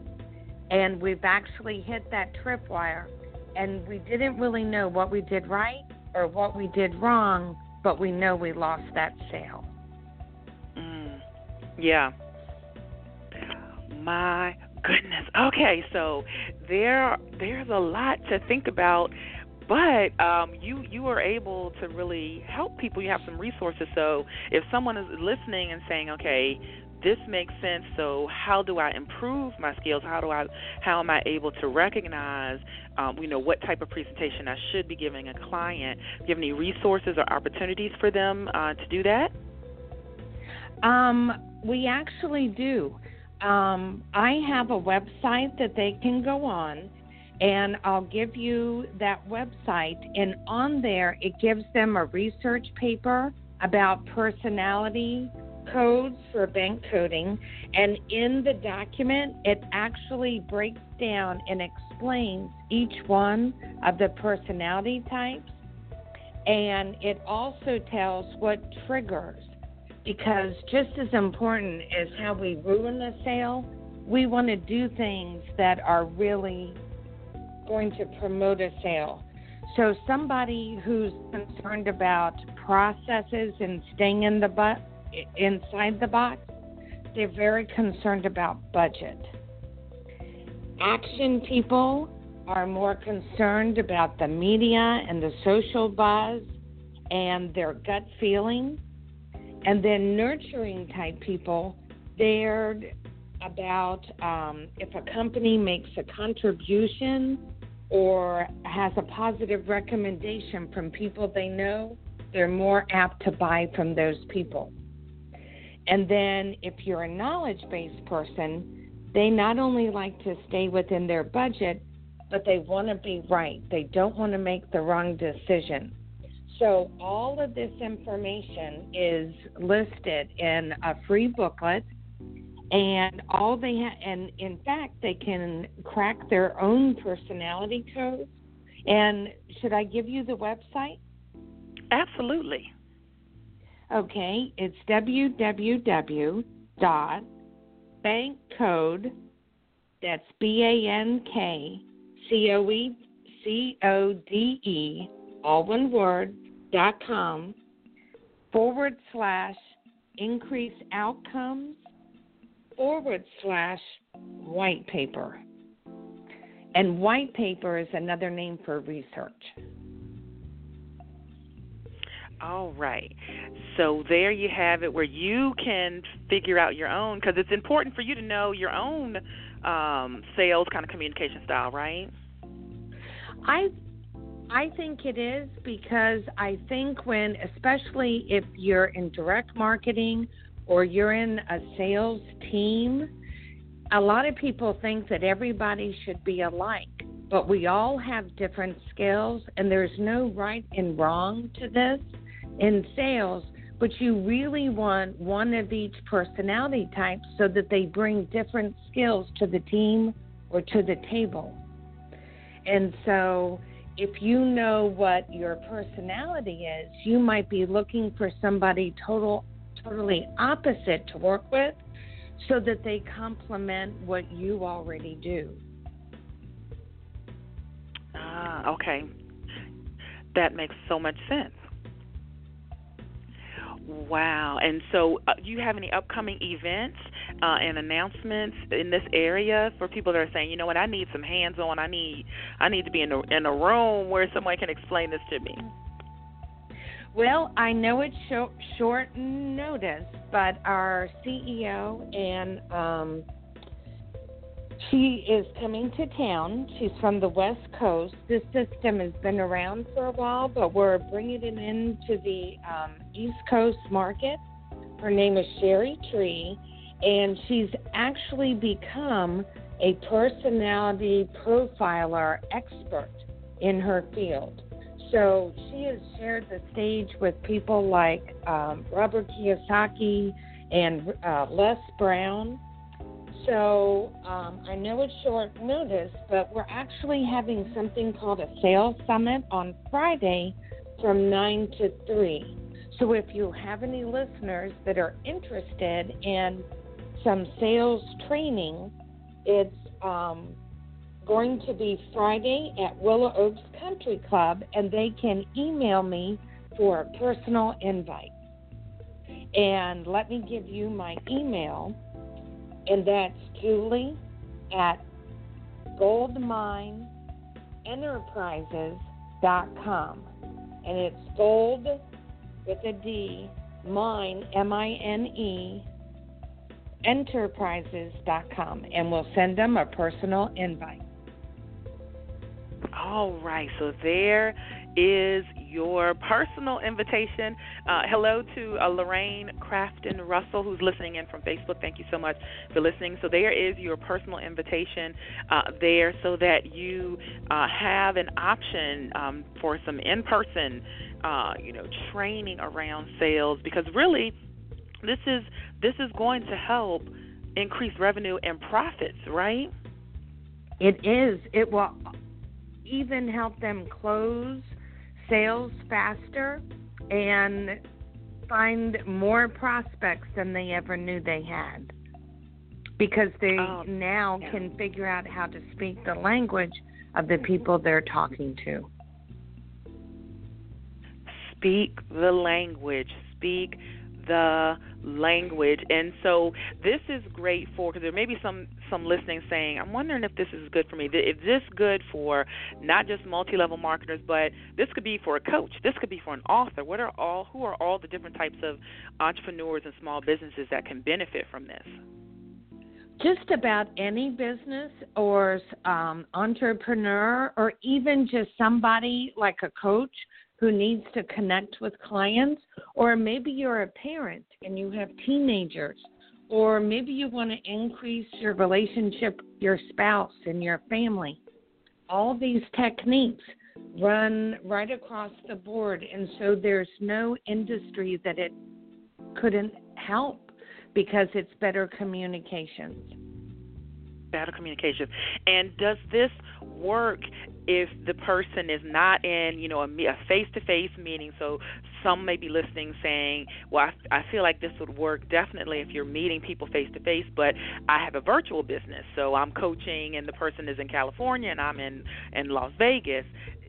and we've actually hit that tripwire and we didn't really know what we did right or what we did wrong, but we know we lost that sale. Yeah. My goodness. Okay, so there there's a lot to think about, but um, you you are able to really help people. You have some resources. So if someone is listening and saying, okay, this makes sense. So how do I improve my skills? How do I how am I able to recognize um, you know what type of presentation I should be giving a client? Do you have any resources or opportunities for them uh, to do that? Um, we actually do. Um, I have a website that they can go on, and I'll give you that website. And on there, it gives them a research paper about personality codes for bank coding. And in the document, it actually breaks down and explains each one of the personality types. And it also tells what triggers because just as important as how we ruin the sale, we want to do things that are really going to promote a sale. So somebody who's concerned about processes and staying in the but inside the box, they're very concerned about budget. Action people are more concerned about the media and the social buzz and their gut feeling and then nurturing type people, they're about um, if a company makes a contribution or has a positive recommendation from people they know, they're more apt to buy from those people. And then if you're a knowledge based person, they not only like to stay within their budget, but they want to be right. They don't want to make the wrong decision. So, all of this information is listed in a free booklet, and all they and in fact, they can crack their own personality codes. And should I give you the website? Absolutely. Okay, it's www.bankcode, that's B A N K C O E C O D E, all one word, dot com forward slash increase outcomes forward slash white paper. And white paper is another name for research. All right. So there you have it where you can figure out your own because it's important for you to know your own um, sales kind of communication style, right? I I think it is because I think when especially if you're in direct marketing or you're in a sales team, a lot of people think that everybody should be alike, but we all have different skills and there's no right and wrong to this in sales, but you really want one of each personality type so that they bring different skills to the team or to the table. And so, if you know what your personality is, you might be looking for somebody total totally opposite to work with so that they complement what you already do. Ah, okay. That makes so much sense. Wow. And so, uh, do you have any upcoming events uh, and announcements in this area for people that are saying, you know what, I need some hands-on. I need, I need to be in a in a room where someone can explain this to me. Well, I know it's short, short notice, but our CEO and um, she is coming to town. She's from the West Coast. This system has been around for a while, but we're bringing it into the um, East Coast market. Her name is Cheri Tree, and she's actually become a personality profiler expert in her field. So she has shared the stage with people like um, Robert Kiyosaki and uh, Les Brown so um, I know it's short notice, but we're actually having something called a sales summit on Friday from 9 to 3. So if you have any listeners that are interested in some sales training, it's um, going to be Friday at Willow Oaks Country Club, and they can email me for a personal invite. And let me give you my email and that's Julie at goldmineenterprises.com. And it's gold with a D, mine, M I N E, enterprises.com. And we'll send them a personal invite. All right, so there is your personal invitation. Uh, hello to uh, Lorraine Crafton Russell, who's listening in from Facebook. Thank you so much for listening. So, there is your personal invitation uh, there so that you uh, have an option um, for some in person, uh, you know, training around sales because really this is this is going to help increase revenue and profits, right? It is. It will even help them close sales faster and find more prospects than they ever knew they had because they oh, now yeah. can figure out how to speak the language of the people they're talking to. Speak the language. Speak the language. And so this is great for because there may be some some listening saying, I'm wondering if this is good for me. Is this good for not just multi-level marketers, but this could be for a coach. This could be for an author. What are all who are all the different types of entrepreneurs and small businesses that can benefit from this? just about any business or um, entrepreneur or even just somebody like a coach who needs to connect with clients, or maybe you're a parent and you have teenagers, or maybe you want to increase your relationship your spouse and your family. All these techniques run right across the board, and so there's no industry that it couldn't help because it's better communications. Better communication. And does this work if the person is not in, you know, a face-to-face meeting? So some may be listening saying, "Well, I, I feel like this would work definitely if you're meeting people face-to-face, but I have a virtual business, so I'm coaching, and the person is in California, and I'm in in Las Vegas.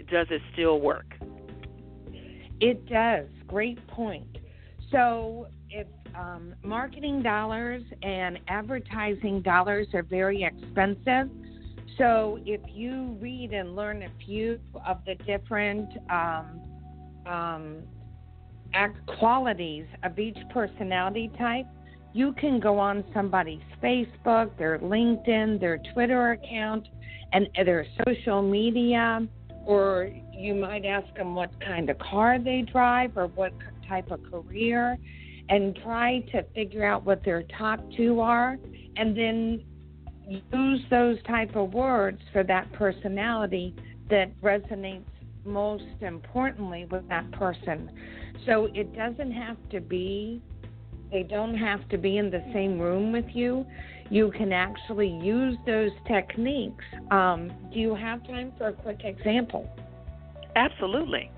Does it still work?" It does. Great point. So if um, marketing dollars and advertising dollars are very expensive. So if you read and learn a few of the different um, um, qualities of each personality type, you can go on somebody's Facebook, their LinkedIn, their Twitter account, and their social media, or you might ask them what kind of car they drive or what type of career and try to figure out what their top two are and then use those type of words for that personality that resonates most importantly with that person. So it doesn't have to be they don't have to be in the same room with you. You can actually use those techniques. Um, do you have time for a quick example? Absolutely.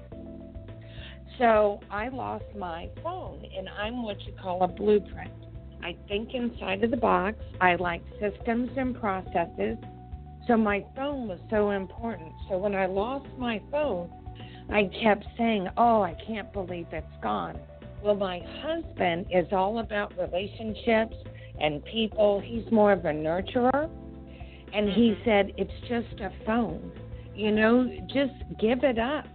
So I lost my phone, and I'm what you call a blueprint. I think inside of the box. I like systems and processes. So my phone was so important. So when I lost my phone, I kept saying, Oh, I can't believe it's gone. Well, my husband is all about relationships and people. He's more of a nurturer. And he mm-hmm. said, It's just a phone. You know, just give it up.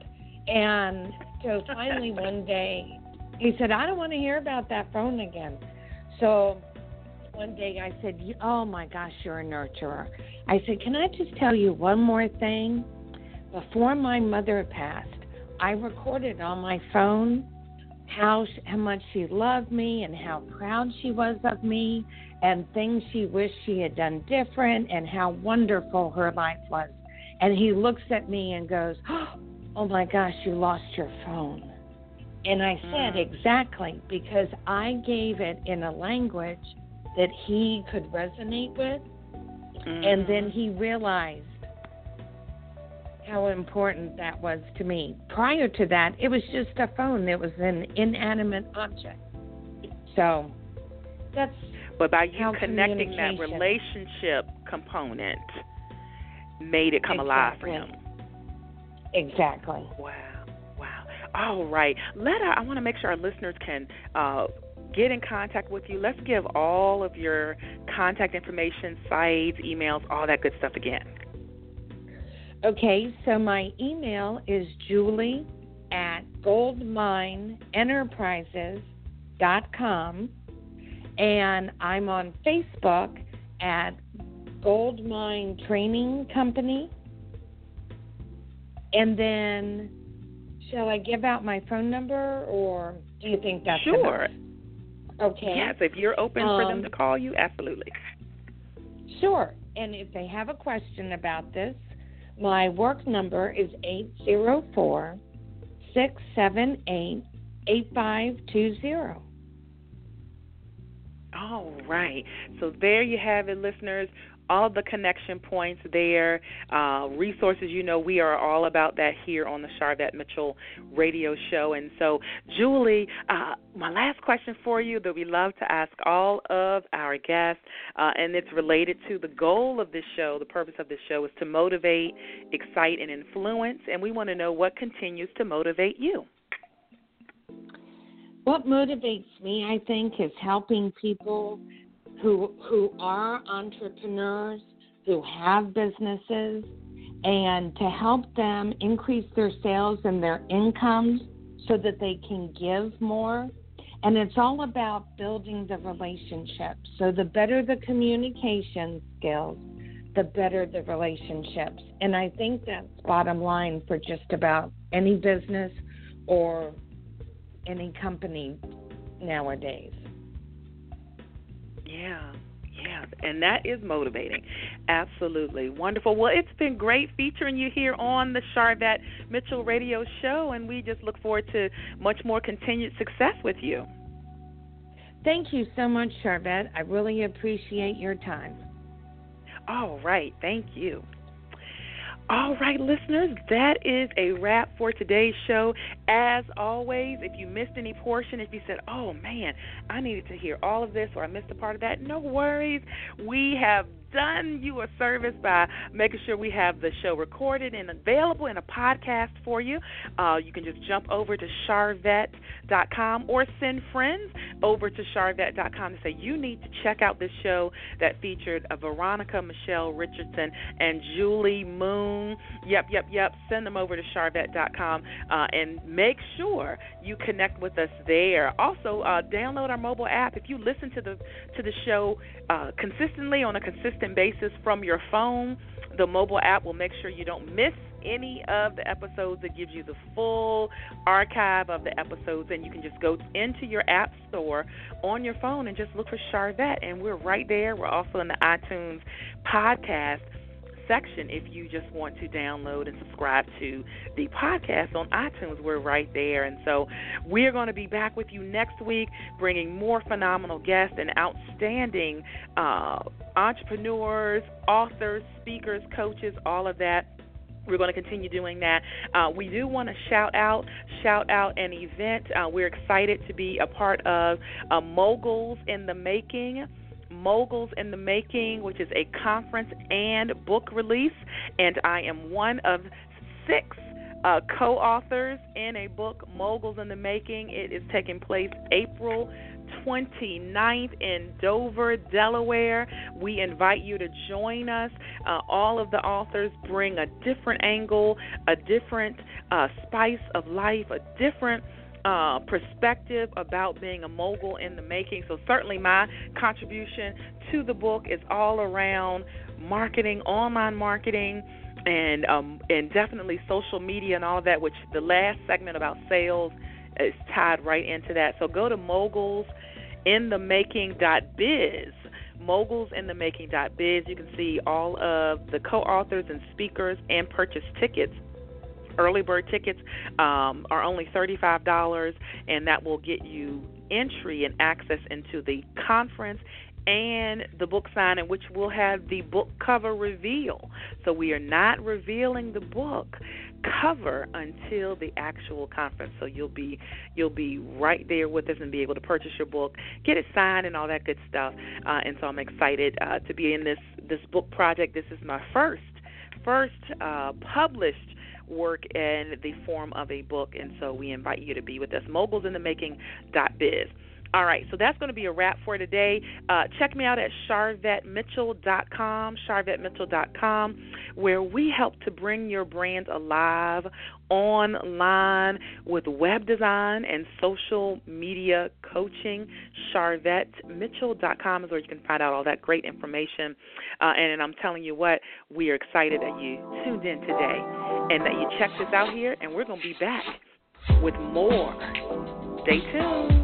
And so finally one day he said, I don't want to hear about that phone again. So one day I said, Oh my gosh, you're a nurturer. I said, Can I just tell you one more thing? Before my mother passed, I recorded on my phone how how much she loved me and how proud she was of me and things she wished she had done different and how wonderful her life was. And he looks at me and goes, oh my gosh, you lost your phone. And I said, mm. exactly, because I gave it in a language that he could resonate with. Mm. And then he realized how important that was to me. Prior to that, it was just a phone, it was an inanimate object. So that's. But by you connecting that relationship component, made it come exactly. alive for him. Exactly. Wow. All right. Let our, I want to make sure our listeners can uh, get in contact with you. Let's give all of your contact information, sites, emails, all that good stuff again. Okay, so my email is julie at goldmineenterprises.com and I'm on Facebook at Goldmine Training Company and then, shall I give out my phone number, or do you think that's sure? Enough? Okay. Yes, if you're open um, for them to um, call you, absolutely. Sure. And if they have a question about this, my work number is eight zero four six seven eight eight five two zero. All right. So there you have it, listeners all the connection points there, uh, resources. You know, we are all about that here on the Sharvette Mitchell radio show. And so, Julie, uh, my last question for you that we love to ask all of our guests, uh, and it's related to the goal of this show. The purpose of this show is to motivate, excite, and influence. And we want to know what continues to motivate you. What motivates me, I think, is helping people who who are entrepreneurs, who have businesses, and to help them increase their sales and their incomes so that they can give more. And it's all about building the relationship. So the better the communication skills, the better the relationships. And I think that's bottom line for just about any business or any company nowadays. Yeah. Yeah, and that is motivating. Absolutely. Wonderful. Well, it's been great featuring you here on the Sharvette Mitchell Radio Show, and we just look forward to much more continued success with you. Thank you so much, Sharvette. I really appreciate your time. All right. Thank you. All right, listeners, that is a wrap for today's show. As always, if you missed any portion, if you said, oh man, I needed to hear all of this or I missed a part of that, no worries. We have done you a service by making sure we have the show recorded and available in a podcast for you. Uh, you can just jump over to sharvette.com or send friends over to sharvette.com to say you need to check out this show that featured a Veronica Michelle Richardson and Julie Moon. Yep, yep, yep. Send them over to sharvette.com uh, and make sure you connect with us there. Also, uh, download our mobile app. If you listen to the to the show uh, consistently on a consistent basis from your phone, the mobile app will make sure you don't miss any of the episodes. It gives you the full archive of the episodes, and you can just go into your app store on your phone and just look for Sharvette, and we're right there. We're also in the iTunes podcast section if you just want to download and subscribe to the podcast on iTunes. We're right there. And so we're going to be back with you next week, bringing more phenomenal guests and outstanding uh, entrepreneurs, authors, speakers, coaches, all of that. We're going to continue doing that. Uh, we do want to shout out, shout out an event. Uh, we're excited to be a part of uh, Moguls in the Making Moguls in the Making, which is a conference and book release, and I am one of six uh, co authors in a book, Moguls in the Making. It is taking place April 29th in Dover, Delaware. We invite you to join us. Uh, all of the authors bring a different angle, a different uh, spice of life, a different uh, perspective about being a mogul in the making. So, certainly, my contribution to the book is all around marketing, online marketing, and um, and definitely social media and all of that. Which the last segment about sales is tied right into that. So, go to mogulsinthemaking.biz mogulsinthemaking.biz. You can see all of the co-authors and speakers and purchase tickets Early bird tickets um, are only $35, and that will get you entry and access into the conference and the book signing, which will have the book cover reveal. So we are not revealing the book cover until the actual conference. So you'll be you'll be right there with us and be able to purchase your book, get it signed, and all that good stuff. Uh, and so I'm excited uh, to be in this this book project. This is my first first uh, published work in the form of a book, and so we invite you to be with us. Mogulsinthemaking.biz. All right, so that's going to be a wrap for today. Uh, check me out at sharvettemitchell.com, sharvettemitchell.com, where we help to bring your brand alive online with web design and social media coaching. Sharvettemitchell.com is where you can find out all that great information. Uh, and, and I'm telling you what, we are excited that you tuned in today and that you checked us out here, and we're going to be back with more. Stay tuned.